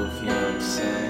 groove, you know what I'm saying?